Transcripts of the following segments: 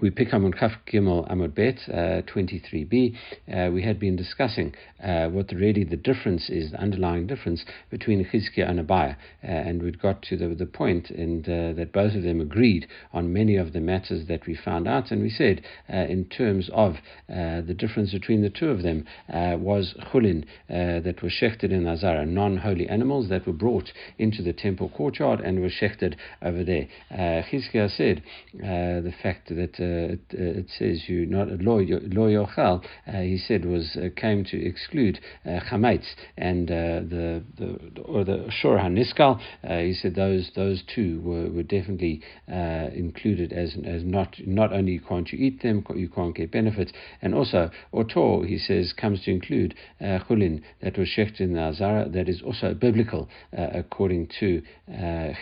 we pick up on Kaf Gimel Amud Bet, uh, 23b. Uh, we had been discussing uh, what really the difference is, the underlying difference between Chizkiah and Abaya. Uh, and we'd got to the, the point and, uh, that both of them agreed on many of the matters that we found out. And we said, uh, in terms of the difference between the two of them, was chulin that was shechted in Azara, non holy animals that were brought into the temple courtyard and were shechted over there. Chizkiah said the fact that Uh, it, uh, it, says you not uh, lo. Uh, he said was uh, came to exclude uh, chametz and the, the or the shor haniskal. he said those those two were, were definitely included as as not not only can't you eat them, you can't get benefits, and also otor he says comes to include chulin that was shecht in the azara that is also biblical according to uh,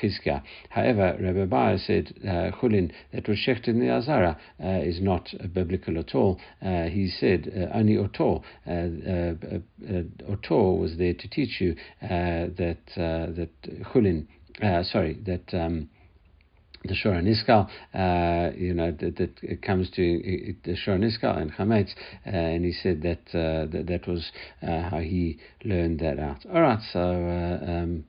However, Rabbi Bayer said chulin that was shecht in the azara uh, is not biblical at all. Uh, he said uh, only Otor, Otor was there to teach you that that Chulin, sorry, that. Um, the Shora Niskal, uh, you know, that, that it comes to the Shora Niskal and Chametz, uh, and he said that, uh, that that was how he learned that out. All right, so um,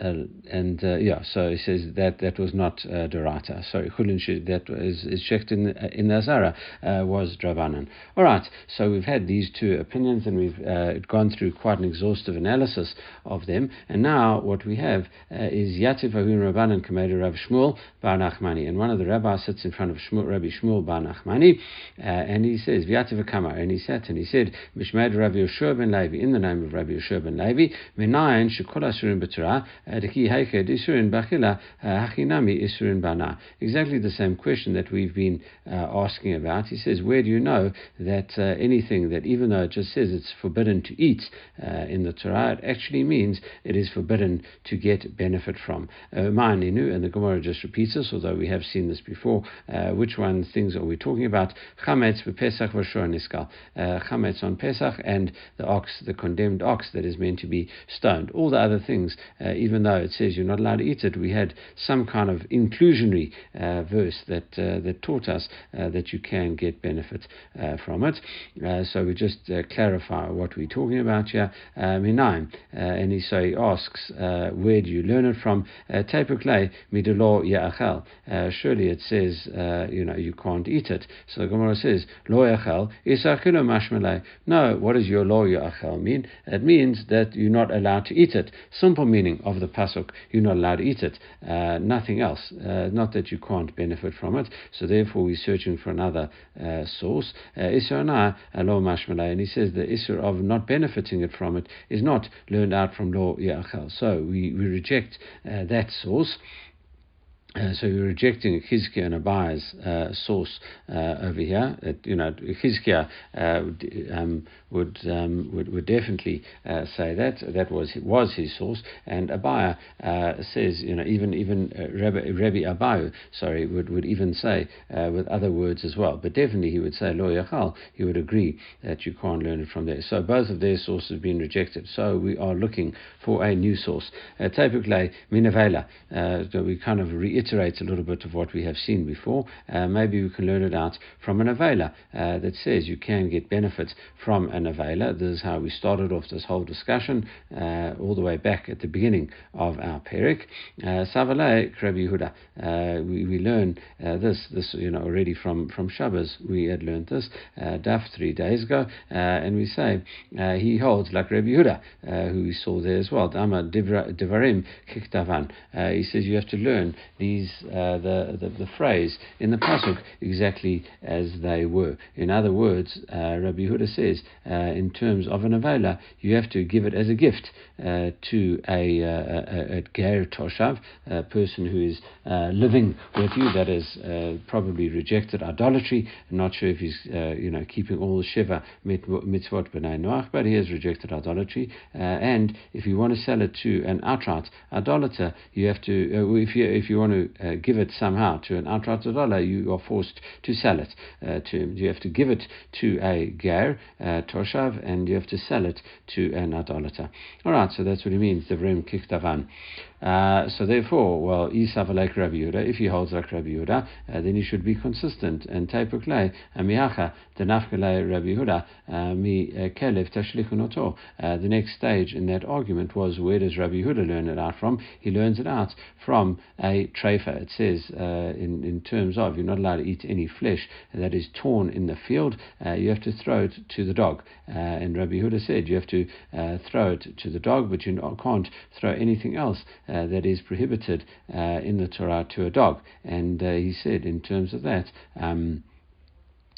uh, and uh, yeah, so he says that that was not uh, Dorata. Sorry, Chulin that is, is checked in uh, in the Azara uh, was Dravanan. All right, so we've had these two opinions and we've uh, gone through quite an exhaustive analysis of them. And now what we have uh, is Yativ Avin Rabbanan Kameda Rav Shmuel Bar Nachmani. And one of the rabbis sits in front of Shmuel, Rabbi Shmuel Bar Nachmani, and he says Yativ Kamar, and he sat and he said Mishmed Rabbi Yoshua ben Levi in the name of Rabbi Yoshua ben Levi Menayin Shekol Asurim Exactly the same question that we've been uh, asking about. He says, Where do you know that uh, anything that, even though it just says it's forbidden to eat uh, in the Torah, it actually means it is forbidden to get benefit from? Uh, and the Gemara just repeats this, although we have seen this before. Uh, which one things are we talking about? Chametz. Uh, chametz on Pesach and the ox, the condemned ox that is meant to be stoned. All the other things, even though it says you're not allowed to eat it, we had some kind of inclusionary uh, verse that uh, that taught us uh, that you can get benefit uh, from it. Uh, so we just clarify what we're talking about here. Minaim, and he so he asks, where do you learn it from? Surely it says you know you can't eat it. So the Gemara says lo ya'achel isachilu mashmalei. No, what does your lo ya'achel mean? It means that you're not allowed to eat it. Simple meaning of the pasuk, you're not allowed to eat it. Uh, nothing else. Uh, not that you can't benefit from it. So therefore, we're searching for another uh, source. Uh, Isra alo mashmalay, and he says the issue of not benefiting it from it is not learned out from law yachal. So we, we reject uh, that source. Uh, so we're rejecting Chizkiah and Abaya's uh, source uh, over here. That, you know, Chizkiah uh, um, would, um, would would definitely uh, say that that was was his source, and Abaya uh, says, you know, even even Rabbi, Rabbi Abayu, sorry, would, would even say with other words as well. But definitely he would say Lo Yachal. He would agree that you can't learn it from there. So both of their sources have been rejected. So we are looking for a new source. Typically, Minavela. We kind of reiterate reiterates a little bit of what we have seen before. Uh, maybe we can learn it out from an Avela uh, that says you can get benefits from an Avela. This is how we started off this whole discussion uh, all the way back at the beginning of our Perik. Uh, Savalei Rabbi Yehuda. Uh, we, learn this this you know already from from Shabbos. We had learned this daf three days ago, and we say he holds like Rabbi Yehuda, who we saw there as well. Dama Devarim Kiktavan. He says you have to learn the these uh, the, the, the phrase in the pasuk exactly as they were. In other words, uh, Rabbi Huda says, uh, in terms of an avela, you have to give it as a gift uh, to a, a, ger toshav, a person who is uh, living with you that has uh, probably rejected idolatry. I'm not sure if he's you know keeping all the shiva mitzvot b'nai noach, but he has rejected idolatry. and if you want to sell it to an outright idolater, you have to if you if you want to uh, give it somehow to an outright dollar, you are forced to sell it uh, to. You have to give it to a ger, uh, toshav, and you have to sell it to an idolater. All right, so that's what he means. Devrim kiktavan. Uh, so therefore, well, Isav like Rabbi Yehuda, if he holds like Rabbi Yehuda, uh, then he should be consistent. And Teipuklei, Amiacha, the Nafkalei Rabbi Yehuda, uh, Mi uh, Kelev Tashlichunoto. The next stage in that argument was where does Rabbi Yehuda learn it out from? He learns it out from a treifa. It says uh, in, in terms of you're not allowed to eat any flesh that is torn in the field, you have to throw it to the dog. and Rabbi Yehuda said you have to throw it to the dog, but you can't throw anything else uh, that is prohibited uh, in the Torah to a dog. And uh, he said, in terms of that, um,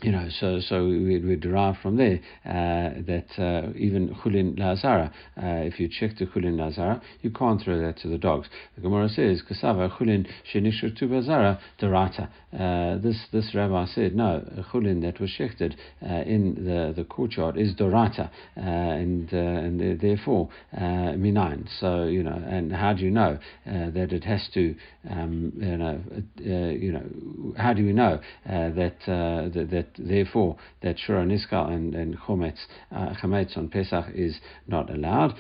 you know, so so we, we derive from there uh, that uh, even chulin lazara, uh, if you check the chulin lazara, you can't throw that to the dogs. The Gemara says kasava chulin shenishatu bazara derata. Uh, this this rabbi said no, chulin that was shechted uh, in the, the courtyard is dorata, uh, and and therefore minayin. So you know, and how do you know that it has to, um, you know, you know, how do we know that that, that therefore that Shura Niskal and, and Chometz, uh, Chametz on Pesach is not allowed.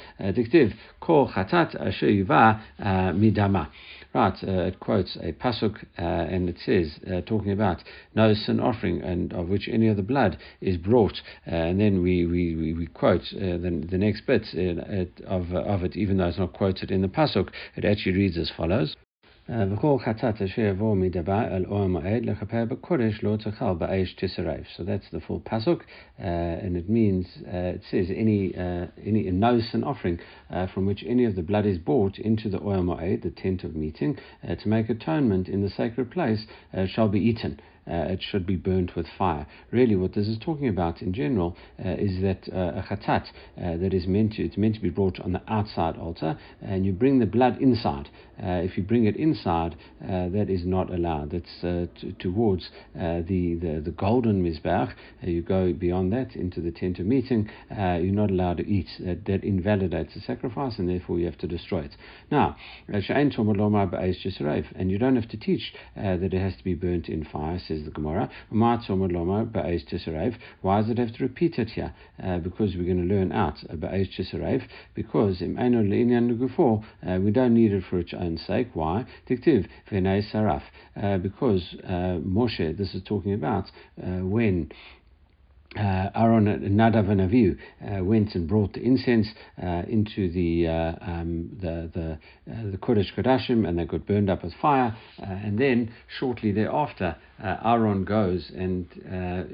Kol Chatat Asher uh, Midama. Right, uh, it quotes a pasuk uh, and it says, talking about no sin offering and of which any of the blood is brought. And then we, we, we, we quote the, the next bit of, of it, even though it's not quoted in the pasuk, it actually reads as follows. וכל חטאת אשר יבוא מדבר אל אור המועד לכפר בקודש לא תאכל באש תשרף. So that's the full pasuk, uh, and it means, uh, it says, any, uh, any no sin offering uh, from which any of the blood is brought into the oil moed, the tent of meeting, uh, to make atonement in the sacred place, uh, shall be eaten uh, it should be burnt with fire. Really, what this is talking about in general uh, is that uh, a chatat uh, that is meant to it's meant to be brought on the outside altar, and you bring the blood inside. Uh, if you bring it inside, uh, that is not allowed. That's t- towards the, the the golden mizbeach. you go beyond that into the tent of meeting. you're not allowed to eat. That, that invalidates the sacrifice, and therefore you have to destroy it. Now, and you don't have to teach that it has to be burnt in fire. Says says the Gemara. Why does it have to repeat it here? Uh, because we're going to learn out Ba'ez Tisarev. Because uh, we don't need it for its own sake. Why? Diktiv V'nei Saraf. Uh, because uh, Moshe, this is talking about uh, when uh, Aaron Nadav and Avihu uh, went and brought the incense uh, into the uh, um, the the, uh, the Kodesh Kodashim, and they got burned up with fire. Uh, and then shortly thereafter, Aaron goes and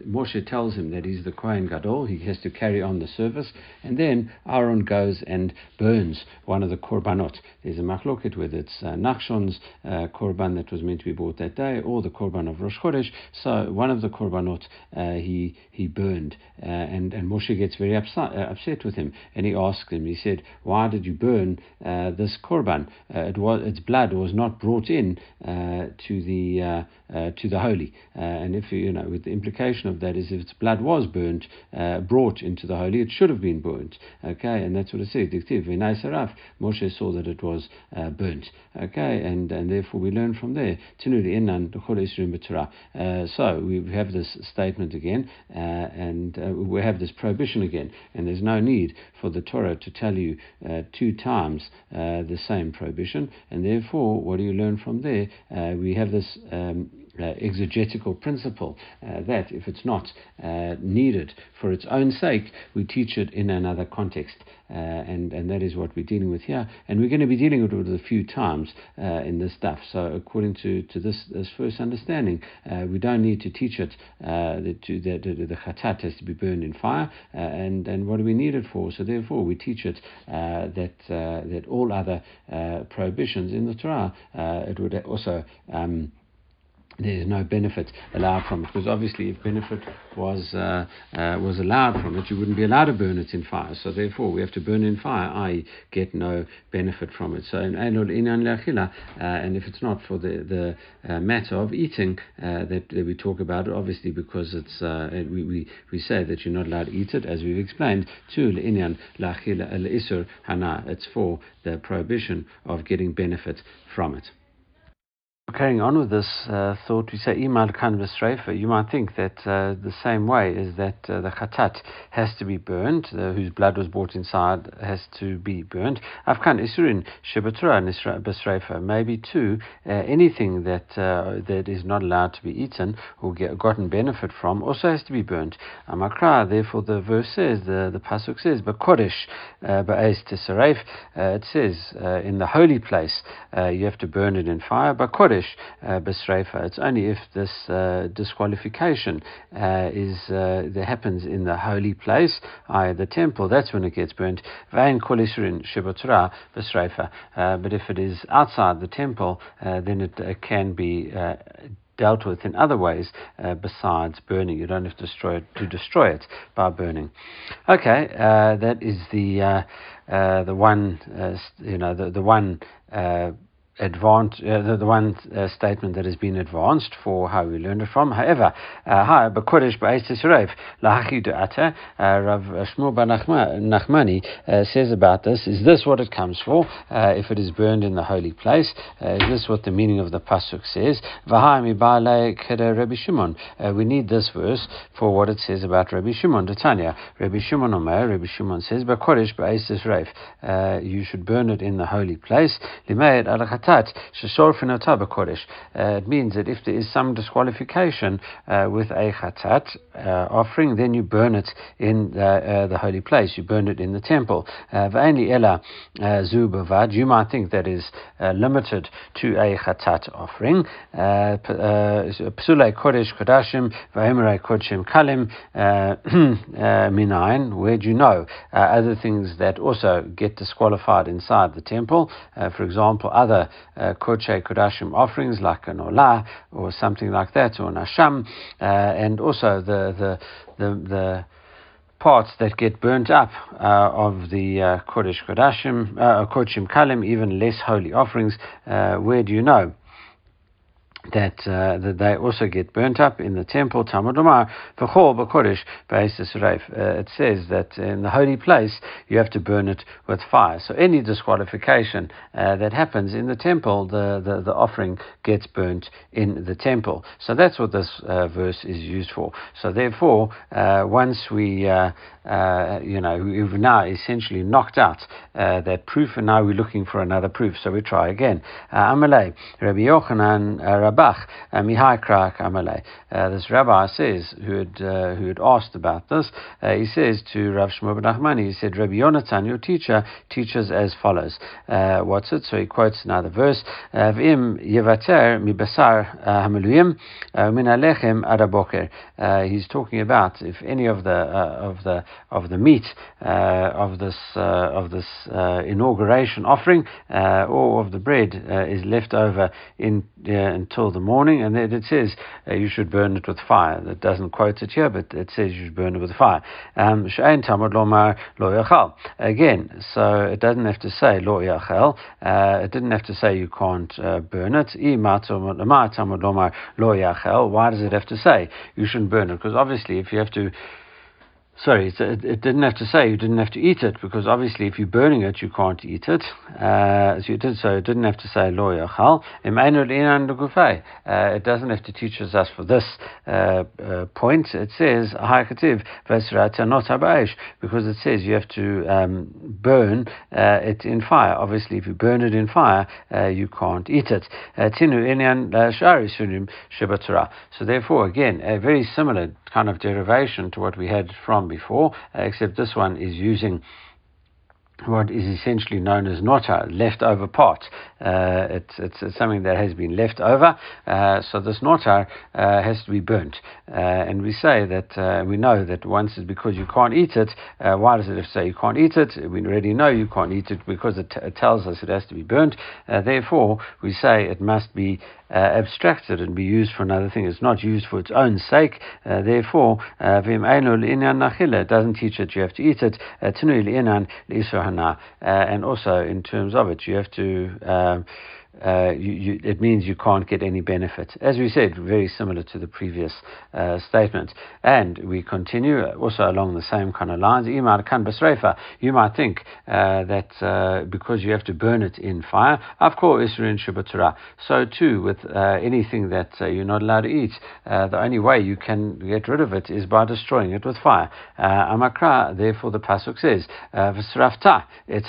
Moshe tells him that he's the Kohen Gadol. He has to carry on the service, and then Aaron goes and burns one of the korbanot. There's a machloket whether it's uh, Nachshon's korban that was meant to be brought that day, or the korban of Rosh Chodesh. So one of the korbanot he he burned. Uh, and, and Moshe gets very upset, uh, upset with him. And he asks him, he said, Why did you burn uh, this korban? Uh, it was, its blood was not brought in uh, to the uh, to the holy. and if you know, with the implication of that is if its blood was burnt, brought into the holy, it should have been burnt. Okay, and that's what it says. Moshe saw that it was burnt. Okay, and, and therefore we learn from there. So we have this statement again and uh, we have this prohibition again, and there's no need for the Torah to tell you uh, two times uh, the same prohibition, and therefore, what do you learn from there? Uh, we have this. Um, uh, exegetical principle uh, that if it's not uh, needed for its own sake, we teach it in another context. Uh, and, and that is what we're dealing with here. And we're going to be dealing with it a few times uh, in this stuff. So, according to, to this, this first understanding, uh, we don't need to teach it that, to, that, the chatat has to be burned in fire. and, and what do we need it for? So, therefore, we teach it that, that all other prohibitions in the Torah, it would also. Um, there's no benefit allowed from it because obviously if benefit was uh, uh, was allowed from it you wouldn't be allowed to burn it in fire. So therefore we have to burn in fire i get no benefit from it. So uh, and if it's not for the the uh, matter of eating uh, that, that, we talk about obviously because it's uh, we, we, we say that you're not allowed to eat it as we've explained to it's for the prohibition of getting benefit from it Carrying on with this uh, thought, we say imal kan You might think that uh, the same way is that uh, the khatat has to be burnt, uh, whose blood was brought inside has to be burnt. Afkan isurin shebatura besrefa. Maybe too, uh, anything that uh, that is not allowed to be eaten or get, gotten benefit from also has to be burnt. Amakra. Therefore, the verse says the the pasuk says bakodesh ba'ez tisaref. It says in the holy place you have to burn it in fire. Bakodesh uh, It's only if this uh, disqualification uh, is uh, that happens in the holy place, i.e. the temple, that's when it gets burnt. Vain kolisrin shibotra besrefa. Uh, but if it is outside the temple, uh, then it can be dealt with in other ways uh, besides burning. You don't have to destroy it to destroy it by burning. Okay, uh, that is the uh, the one you know the the one advanced, uh, the, the, one uh, statement that has been advanced for how we learned it from. However, uh, hi, Bakodesh Ba'etis Rev, Lahachi Du'ata, uh, Rav Shmuel Nachmani uh, says about this, is this what it comes for, uh, if it is burned in the holy place? is this what the meaning of the Pasuk says? Rabbi Shimon. We need this verse for what it says about Rabbi Shimon, Tanya. Rabbi Shimon Omer, Rabbi Shimon says, Bakodesh Ba'etis Rev, you should burn it in the holy place. Uh, it means that if there is some disqualification uh, with a chatat uh, offering, then you burn it in the, uh, the, holy place. You burn it in the temple. Uh, V'ainli ela uh, zubavad. You might think that is uh, limited to a chatat offering. Psulei kodesh kodashim v'emerei kodshim kalim minayin. Where do you know? other things that also get disqualified inside the temple. for example, other uh, Kodesh Kodashim offerings like an Olah or something like that, or an Asham, uh, and also the, the, the, the parts that get burnt up uh, of the uh, Kodesh Kodashim, uh, Kodshim Kalim, even less holy offerings. Uh, where do you know? That, uh, that they also get burnt up in the temple. Talmud Omar, v'chol b'kodesh reif. Uh, it says that in the holy place you have to burn it with fire. So any disqualification uh, that happens in the temple, the, the, the, offering gets burnt in the temple. So that's what this uh, verse is used for. So therefore, uh, once we uh, uh, you know, we've now essentially knocked out uh, that proof, and now we're looking for another proof. So we try again. Uh, Amalei, Rabbi Yochanan uh, Rabach, uh, Mihai Krak Amalei. This rabbi says, who had, who had asked about this, he says to Rav Shmuel Nachmani, he said, Rabbi Yonatan, your teacher, teaches as follows. what's it? So he quotes another verse. V'im yevater mi basar min alechem ad He's talking about if any of the of the of the meat uh, of this uh, of this uh, inauguration offering or of the bread is left over in until the morning, and then it says you should burn it with fire. That doesn't quote it here, but it says you should burn it with fire. Um, Again, so it doesn't have to say lo yachel. It didn't have to say you can't burn it. Why does it have to say you shouldn't burn it? Because obviously, if you have to Sorry, it, didn't have to say you didn't have to eat it because obviously if you're burning it, you can't eat it. Uh, so you did so. It didn't have to say lo yachal. Uh, it doesn't have to teach us for this uh, uh, point. It says ha'kativ not because it says you have to um, burn uh, it in fire. Obviously, if you burn it in fire, uh, you can't eat it. So therefore, again, a very similar kind of derivation to what we had from before, except this one is using what is essentially known as nota, leftover part. Uh, it's, it's, it's, something that has been left over. Uh, so this nota uh, has to be burnt. Uh, and we say that, uh, we know that once it's because you can't eat it, uh, why does it say you can't eat it? We already know you can't eat it because it, t- it tells us it has to be burnt. therefore, we say it must be abstracted and be used for another thing. It's not used for its own sake. therefore, it doesn't teach that you have to eat it uh, and also in terms of it, you have to um, uh, you, you, it means you can't get any benefit. As we said, very similar to the previous uh, statement. And we continue uh, also along the same kind of lines. You might think uh, that uh, because you have to burn it in fire, of course, so too with uh, anything that you're not allowed to eat, the only way you can get rid of it is by destroying it with fire. Amakra, therefore the pasuk says, "V'srafta et.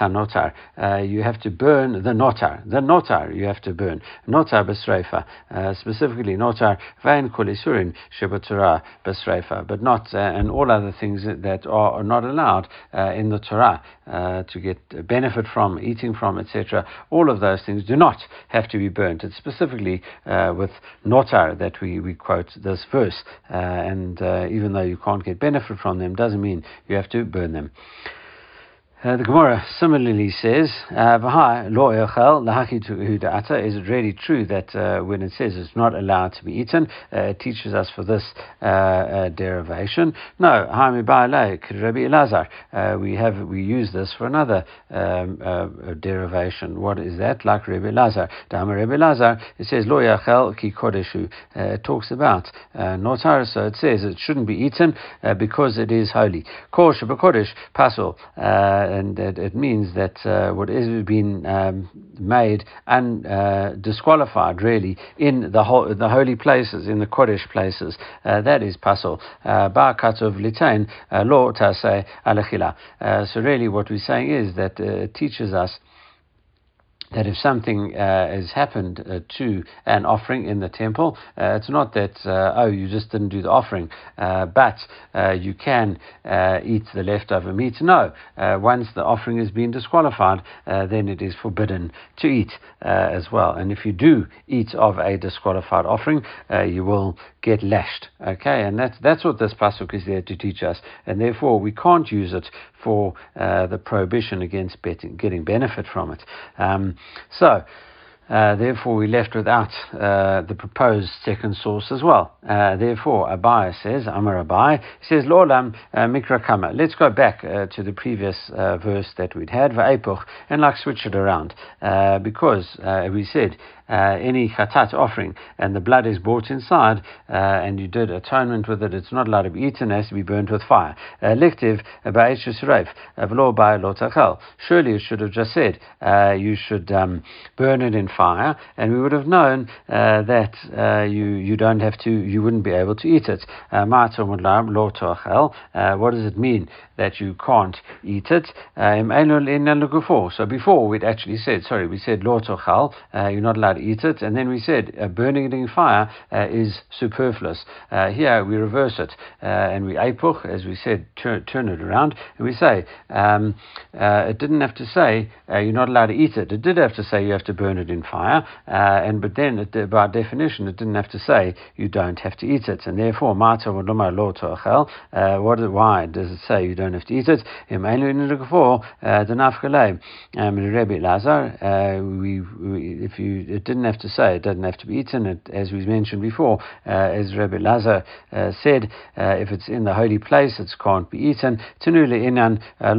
You have to burn the notar. The notar you have to burn. Notar b'sreifa, uh, specifically notar vain kolisurin shebatorah b'sreifa, but not uh, and all other things that are, are not allowed uh, in the Torah uh, to get benefit from, eating from, etc. All of those things do not have to be burnt. It's specifically uh, with notar that we, we quote this verse, uh, and even though you can't get benefit from them, doesn't mean you have to burn them. Uh, the Gemara similarly says, uh, lo Is it really true that uh, when it says it's not allowed to be eaten, uh, it teaches us for this uh, uh, derivation? No, we have we use this for another um, derivation. What is that? Like Rebbe Lazar. Dama Rebbe Lazar. It says lo yachel ki kodeshu. It talks about notar, so it says it shouldn't be eaten because it is holy. Kol shebekodesh pasul and it, it means that uh, what has been um, made and uh, disqualified really in the ho- the holy places, in the Kodesh places, uh, that is pasul. Uh, Ba'akatov litain uh, lo tasei alechila. Uh, so really, what we're saying is that it teaches us that if something uh, has happened uh, to an offering in the temple, uh, it's not that, uh, oh, you just didn't do the offering, uh, but uh, you can eat the leftover meat. No, once the offering has been disqualified, then it is forbidden to eat as well. And if you do eat of a disqualified offering, you will get lashed. Okay, and that's, that's what this pasuk is there to teach us. And therefore, we can't use it for the prohibition against betting, getting benefit from it. Um, so, uh, therefore, we left without uh, the proposed second source as well. Uh, therefore, Abai says, Amar Abai, says, Lolam uh, Mikra Kama. Let's go back uh, to the previous verse that we'd had, Va'epuch, and like switch it around. because we said, any chatat offering and the blood is brought inside and you did atonement with it, it's not allowed to be eaten, it has to be burnt with fire. Lictiv Surely it should have just said you should um, burn it in fire, and we would have known uh, that uh, you you don't have to, you wouldn't be able to eat it. Uh, what does it mean that you can't eat it? So before we'd actually said, sorry, we said lo you're not allowed to eat it, and then we said uh, burning it in fire uh, is superfluous. Uh, here we reverse it, uh, and we apuch, as we said, turn, turn it around, and we say um, uh, it didn't have to say uh, you're not allowed to eat it. It did have to say you have to burn it in fire, and but then it, by definition it didn't have to say you don't have to eat it, and therefore mata lo What? Why does it say you don't have to eat it? Um, Rebbe Lazar, we, we if you it didn't have to say, it doesn't have to be eaten. It, as we mentioned before, uh, as Rabbi Lazar uh, said, uh, if it's in the holy place, it can't be eaten. Uh,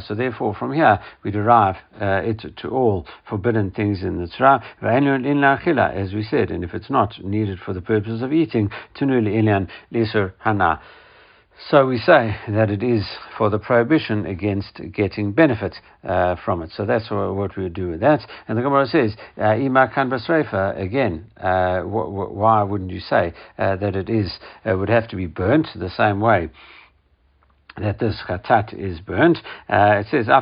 so therefore, from here, we derive uh, it to all forbidden things in the Torah, as we said, and if it's not needed for the purpose of eating. So we say that it is for the prohibition against getting benefit uh, from it. So that's what we would do with that. And the Gemara says, uh, Ima kan again, uh, why wouldn't you say uh, that it is, uh, would have to be burnt the same way? That this chatat is burnt. Uh, it says uh,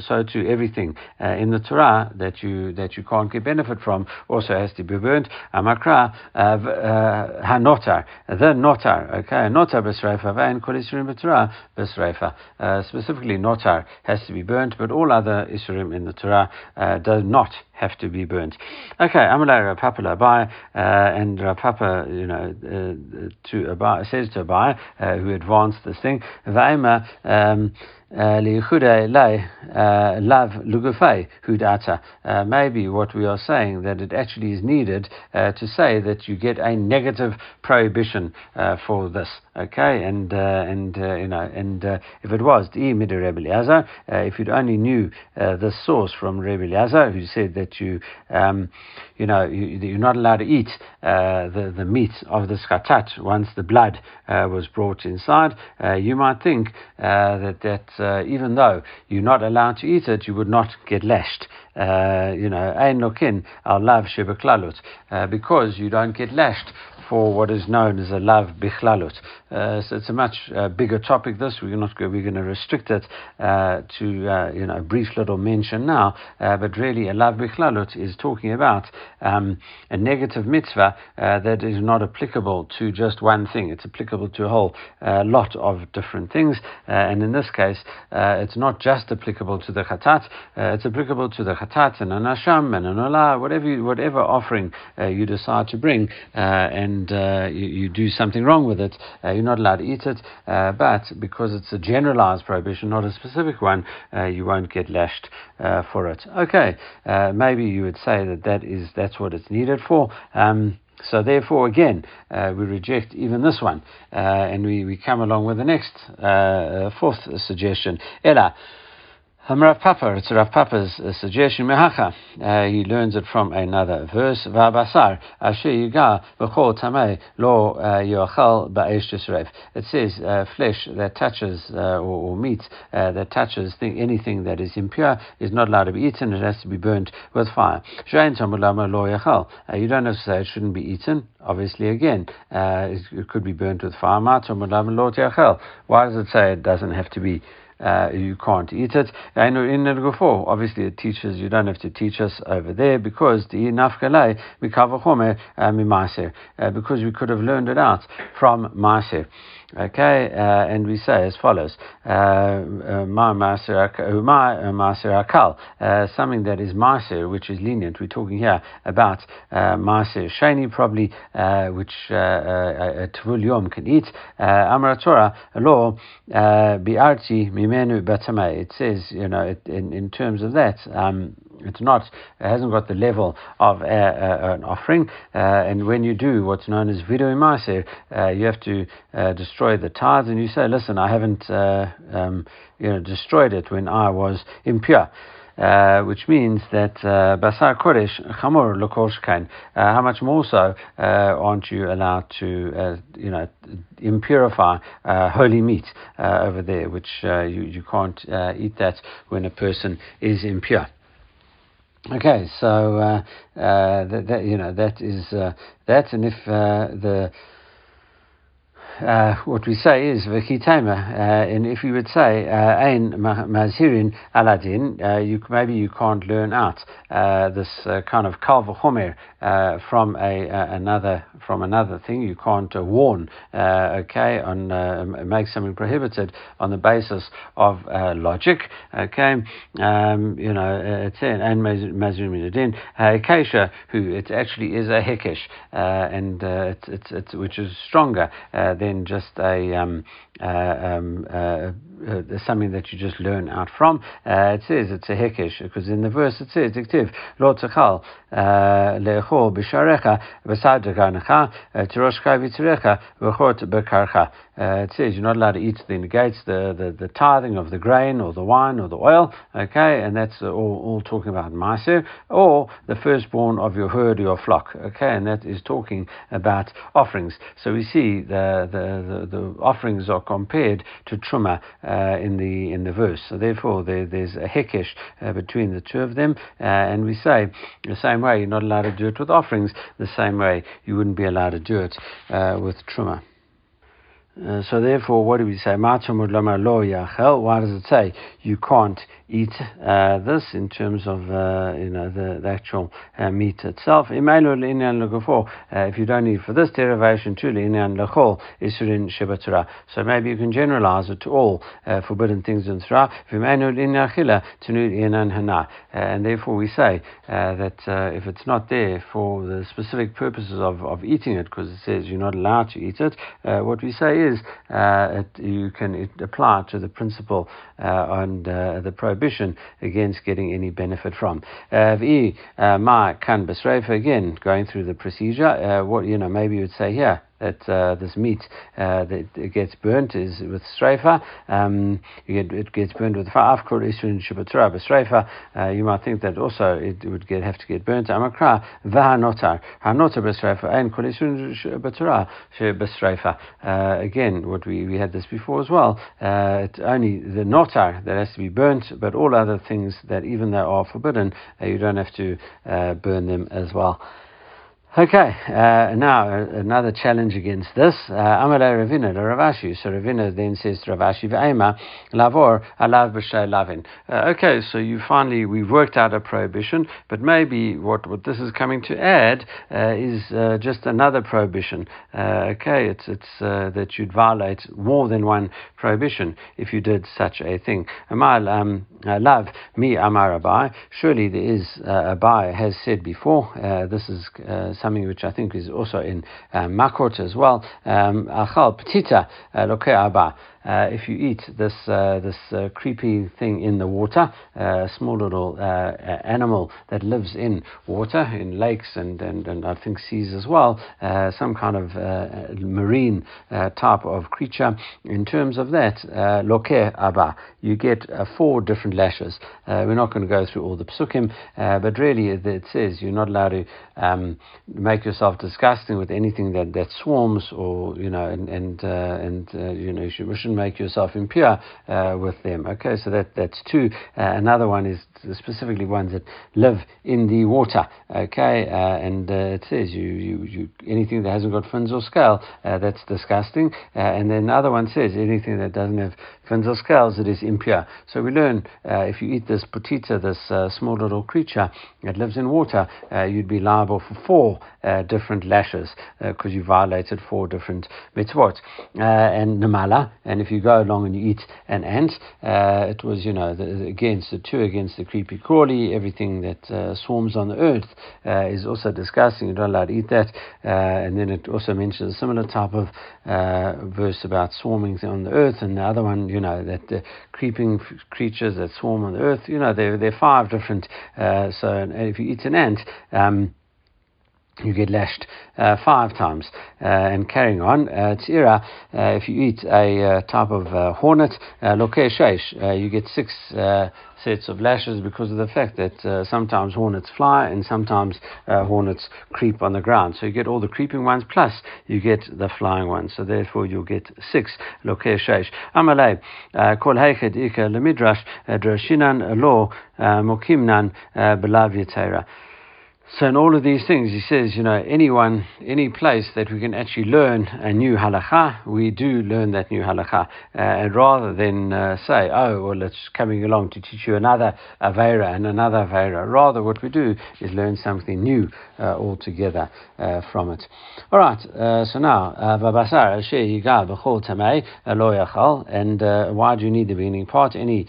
So to everything uh, in the Torah that you that you can't get benefit from also has to be burnt. Amakra uh, uh, hanotar the notar. Okay, notar b'sreifa and kol isurim b'Torah uh, Specifically, notar has to be burnt, but all other isurim in the Torah do not have to be burnt. Okay, Amalei Rav Papa Labai, uh, and Rav Papa, you know, uh, to Abai, says to Abai, uh, who advanced this thing, Vaima, um, Uh, uh, lav lugufei hudata. Uh, maybe what we are saying that it actually is needed to say that you get a negative prohibition for this. Okay, and and you know, and if it was if you'd only knew the source from Rebbe Eliezer, who said that you um, you know you, are not allowed to eat the the meat of the skatat once the blood was brought inside, you might think that that uh, even though you're not allowed to eat it, you would not get lashed. Uh, you know, ein lokin lav uh, because you don't get lashed for what is known as a lav bichlalut. Uh, so it's a much uh, bigger topic. This we're not we're going to restrict it uh, to uh, you know a brief little mention now, uh, but really a lav bichlalut is talking about um, a negative mitzvah uh, that is not applicable to just one thing. It's applicable to a whole lot of different things, and in this case, it's not just applicable to the chatat. it's applicable to the chatat and an asham and an olah, whatever you, whatever offering you decide to bring, and and uh, you, you, do something wrong with it, uh, you're not allowed to eat it. Uh, but because it's a generalized prohibition, not a specific one, uh, you won't get lashed uh, for it. Okay, uh, maybe you would say that that is that's what it's needed for. Um, so therefore, again, uh, we reject even this one, uh, and we, we come along with the next uh, fourth suggestion. Ella. Rav Papa, it's Rav Papa's uh, suggestion. Mehacha, uh, he learns it from another verse. V'abasar asher v'chol tamei lo uh, ba'esh. It says uh, flesh that touches uh, or, or, meat that touches thing, anything that is impure is not allowed to be eaten. It has to be burnt with fire. Shein lo. You don't have to say it shouldn't be eaten. Obviously, again, it, it, could be burnt with fire. Why does it say it doesn't have to be? Uh, you can't eat it. And in the Nergufo, obviously it teaches, you don't have to teach us over there because the nafkalei mikavachome uh, mimaser, uh, because we could have learned it out from maser. Okay, uh, and we say as follows: uh, uh, Ma maser uh, akal, uh, uh, something that is maser, which is lenient. We're talking here about maser sheni, probably, which a tvul yom can eat. Amar Torah law biarti mimenu batame. It says, you know, it, in in terms of that. Um, it's not, it hasn't got the level of a, a, an offering. Uh, and when you do what's known as vidu maser, uh, you have to uh, destroy the tithes, and you say, listen, I haven't, uh, um, you know, destroyed it when I was impure. Uh, which means that uh, basar kodesh chamor lokoshkain. How much more so uh, aren't you allowed to, uh, you know, impurify holy meat over there, which you you can't eat that when a person is impure. Okay, so uh, uh, that, that, you know that is uh, that, and if uh, the uh, what we say is v'kitema, uh, and if you would say uh, ein mazhirin aladin, uh, you maybe you can't learn out uh, this kind of kal v'chomer from a another from another thing. You can't warn, okay, on make something prohibited on the basis of logic, okay. Um, you know, it's and mazhirin adin Kesha, who it actually is a hekesh, and it's, it's, it's which is stronger than just a um, um, uh, uh, something that you just learn out from. Uh, it says it's a hekesh because in the verse it says, "Diktiv lo tzachal leechol b'sharecha b'sad garnecha tiroshka v'tzirecha v'chot bekarcha." It says you're not allowed to eat the negates the, the, the tithing of the grain or the wine or the oil. Okay, and that's all, all talking about maaser or the firstborn of your herd or your flock. Okay, and that is talking about offerings. So we see the the, the, the offerings are compared to truma uh, in the in the verse. So therefore, there, there's a hekesh uh, between the two of them, uh, and we say the same way you're not allowed to do it with offerings, the same way you wouldn't be allowed to do it uh, with truma. Uh, so therefore, what do we say? Why does it say you can't eat uh, this in terms of uh, you know the, the actual uh, meat itself. Uh, if you don't need for this derivation, to So maybe you can generalize it to all uh, forbidden things in Torah. And therefore we say uh, that if it's not there for the specific purposes of, of eating it, because it says you're not allowed to eat it, what we say is it, you can it apply to the principle and the prohibition against getting any benefit from. Uh, can again, going through the procedure, uh, what you know, maybe you would say here that uh, this meat uh, that gets burnt is with streifa. Um, get, it gets burnt with fa'afkor isrin shabbatura b'streifa. Uh, you might think that also it would get have to get burnt. Amakra v'hanotar hanotar b'streifa and kol isrin shabbatura b'streifa. Uh, again, what we, we had this before as well. Uh, it's only the notar that has to be burnt, but all other things that even though are forbidden, uh, you don't have to burn them as well. Okay, uh, now uh, another challenge against this. Uh, Amalei Ravina to Rav Ashi. So Ravina then says to Rav Ashi, V'ema lavor alav b'shay lavin. Uh, okay, so you finally, we've worked out a prohibition, but maybe what, what this is coming to add uh, is uh, just another prohibition. okay, it's, it's that you'd violate more than one prohibition if you did such a thing. Amal um, lav mi amar. Surely there is, uh, Abai has said before, this is something which I think is also in uh, Makot as well. Um, Achal petita uh, loke abba uh, if you eat this uh, this uh, creepy thing in the water, uh, a small little uh, animal that lives in water, in lakes and, and, and I think seas as well, uh, some kind of marine type of creature. In terms of that, loke abba, you get four different lashes. we're not going to go through all the psukim, but really it says you're not allowed to um, make yourself disgusting with anything that, that swarms or you know and and and you know you shouldn't make yourself impure uh, with them. Okay, so that that's two. Uh, another one is specifically ones that live in the water. Okay, uh, and uh, it says you, you, you anything that hasn't got fins or scale, uh, that's disgusting. And then the other one says anything that doesn't have fins or scales, it is impure. So we learn if you eat this putita, this small little creature that lives in water, you'd be liable for four different lashes because you violated four different mitzvot. and namala, and if you go along and you eat an ant, uh, it was, you know, the, against the two against the creepy crawly, everything that uh, swarms on the earth uh, is also disgusting. You're not allowed to eat that. Uh, and then it also mentions a similar type of uh, verse about swarming on the earth, and the other one, you know, that the creeping creatures that swarm on the earth, you know, there, there are five different. Uh, so if you eat an ant, um, you get lashed uh, five times. Uh, and carrying on, uh, uh, if you eat a uh, type of uh, hornet, lokeh sheish, you get six sets of lashes because of the fact that sometimes hornets fly and sometimes hornets creep on the ground. So you get all the creeping ones plus you get the flying ones. So therefore you'll get six lokeh sheish. Amalei, kol heichet ika lemidrash, drashinan lo mokimnan belav yetera. So in all of these things, he says, you know, anyone, any place that we can actually learn a new halacha, we do learn that new halacha, uh, and rather than uh, say, oh, well, it's coming along to teach you another avera and another avera. Rather, what we do is learn something new uh, altogether uh, from it. All right. Uh, so now, v'basar yigal b'chol tamei lo and uh, why do you need the beginning part? Any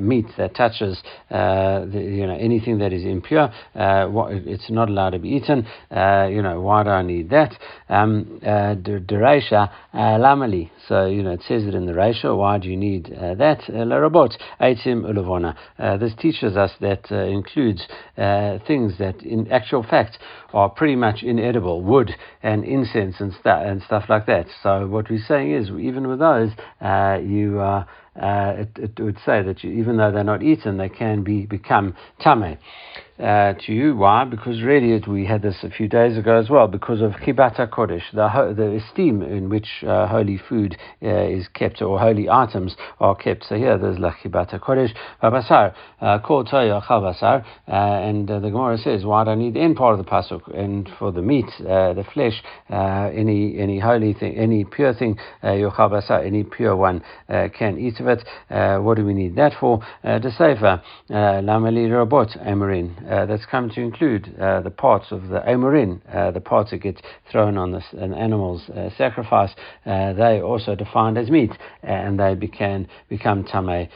meat that touches, the, you know, anything that is impure. What, it's not allowed to be eaten. Uh, you know, why do I need that? Um, uh, Dereisha uh, lamali. So, you know, it says it in the ratio. Why do you need uh, that? Uh, Larabot, aitim ulavona. This teaches us that includes things that, in actual fact, are pretty much inedible, wood and incense and, and stuff like that. So, what we're saying is, even with those, you uh, it, it, would say that you, even though they're not eaten, they can be become tame. Uh, to you. Why? Because really, it, we had this a few days ago as well. Because of kibata kodesh, the the esteem in which uh, holy food uh, is kept or holy items are kept. So here, there's la kibata kodesh basar uh, called toya basar, uh, and uh, the Gemara says, why do I need the end part of the pasuk and for the meat, the flesh, any any holy thing, any pure thing, yochal basar, any pure one can eat of it. what do we need that for? the sefer lamali robot amarin. That's come to include the parts of the amarin, the parts that get thrown on an animal's uh, sacrifice, uh, they also defined as meat, and they became become tamei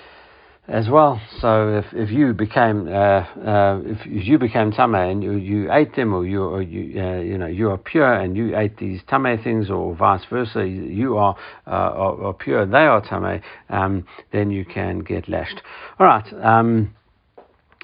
as well. So if, if you became uh, uh, if, you became tame and you, you ate them, or you or you uh, you know you are pure and you ate these tame things, or vice versa, you are uh, are, are, pure, they are tame, um, then you can get lashed. All right. Um,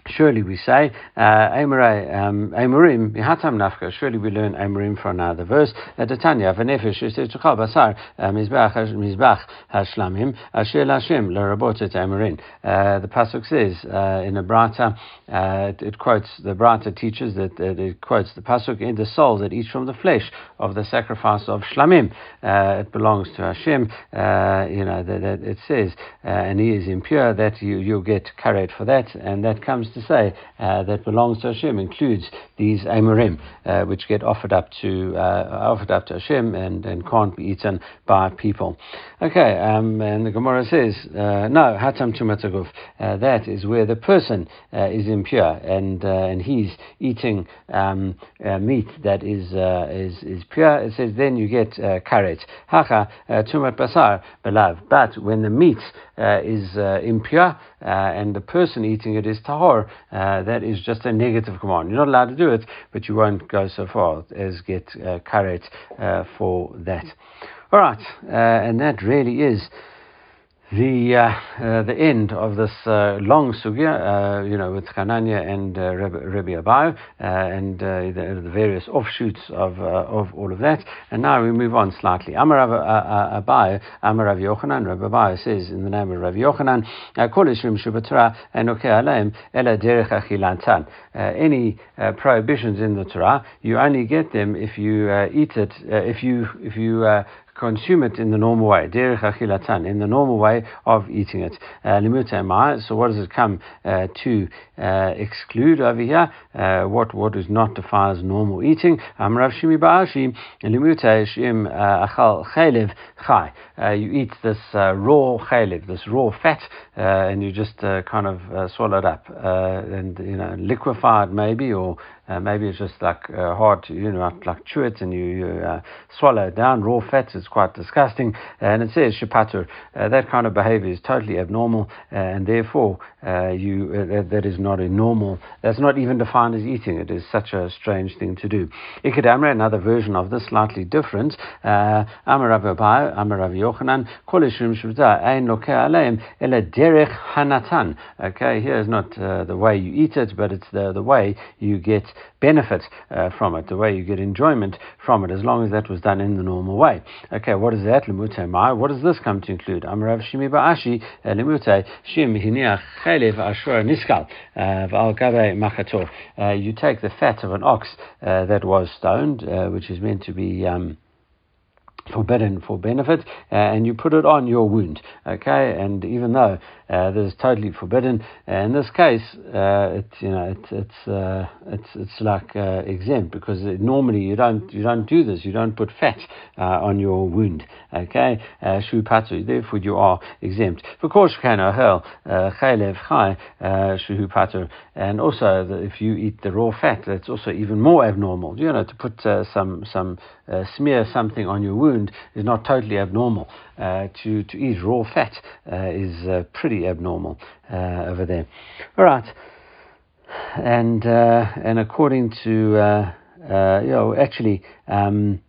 Surely we say, uh, um, Mihatam Nafka, surely we learn Amorim from another verse. Tanya, Vanefesh, Tuchal Basar, uh, Mizbach, Mizbach, Hashlamim, Asher Hashem, Larabotet Amorim. Uh, the Pasuk says uh, in the Brata, uh, it, it, quotes, the Brata teaches that, that it quotes the Pasuk in the soul that eats from the flesh of the sacrifice of Shlamim. Uh, it belongs to Hashem, uh, you know, that, that it says, and he is impure, that you, you'll get carried for that, and that comes to say uh, that belongs to Hashem includes these amorim, uh, which get offered up to uh, offered up to Hashem and, and can't be eaten by people. Okay, um, and the Gemara says uh, no hatam tumataguf. Uh, that is where the person is impure and and he's eating um, meat that is is is pure. It says then you get karet hacha tumat basar belav. But when the meat is impure and the person eating it is tahor, uh, that is just a negative command. You're not allowed to do it, but you won't go so far as get uh, karet uh, for that. All right, uh, and that really is the uh, uh, the end of this uh, long sugya, uh, you know, with Hanania and uh, Rabbi Abbahu, uh, and the, the, various offshoots of of all of that. And now we move on slightly. Amar Abbahu, Amar Rav Yochanan, Rabbi Abbahu says in the name of Rav Yochanan, Kolishrim Shabbatara Enoke Aleim Ela Derech Achilantan. Any prohibitions in the Torah, you only get them if you eat it, if you if you consume it in the normal way, derech achilatan, in the normal way of eating it. Uh, so what does it come uh, to uh, exclude over here? Uh, what what is not defined as normal eating? Amrav shimi ba'ashi, shim uh, achal chaylev chai. Uh, you eat this raw chaylev, this raw fat, and you just kind of swallow it up, and you know liquefied maybe, or uh, maybe it's just like uh, hard to, you know, like, chew it and you, you uh, swallow it down. Raw fats is quite disgusting. And it says shapatur. Uh, that kind of behavior is totally abnormal uh, and therefore uh, you that, that is not a normal, that's not even defined as eating. It is such a strange thing to do. Ikadamra, another version of this, slightly different. Amar Rav Abai, Amar Yochanan, Ein Aleim, Hanatan. Okay, here is not the way you eat it, but it's the, the way you get benefit uh, from it, the way you get enjoyment from it, as long as that was done in the normal way. Okay, what is that? Lemute mai. What does this come to include? Amrav shimi ba'ashi uh, lemute shim chelev niskal uh, v'al gabe machator. Uh, you take the fat of an ox that was stoned, which is meant to be. Um, forbidden for benefit, uh, and you put it on your wound. Okay, and even though uh, this is totally forbidden, uh, in this case, uh, it's you know it's it's uh, it's it's like uh, exempt because it, normally you don't you don't do this. You don't put fat on your wound. Okay, shu patu. Therefore, you are exempt. For can hell chaylev chay shu. And also, the, if you eat the raw fat, that's also even more abnormal. You know, to put some some smear something on your wound is not totally abnormal. Uh, to, to eat raw fat uh, is uh, pretty abnormal uh, over there. All right. And, uh, and according to, uh, you know, actually, um,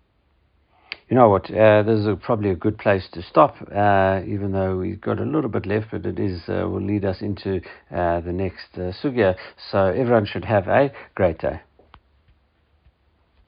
you know what? Uh, this is a, probably a good place to stop, uh, even though we've got a little bit left, but it is uh, will lead us into the next sugya. So everyone should have a great day.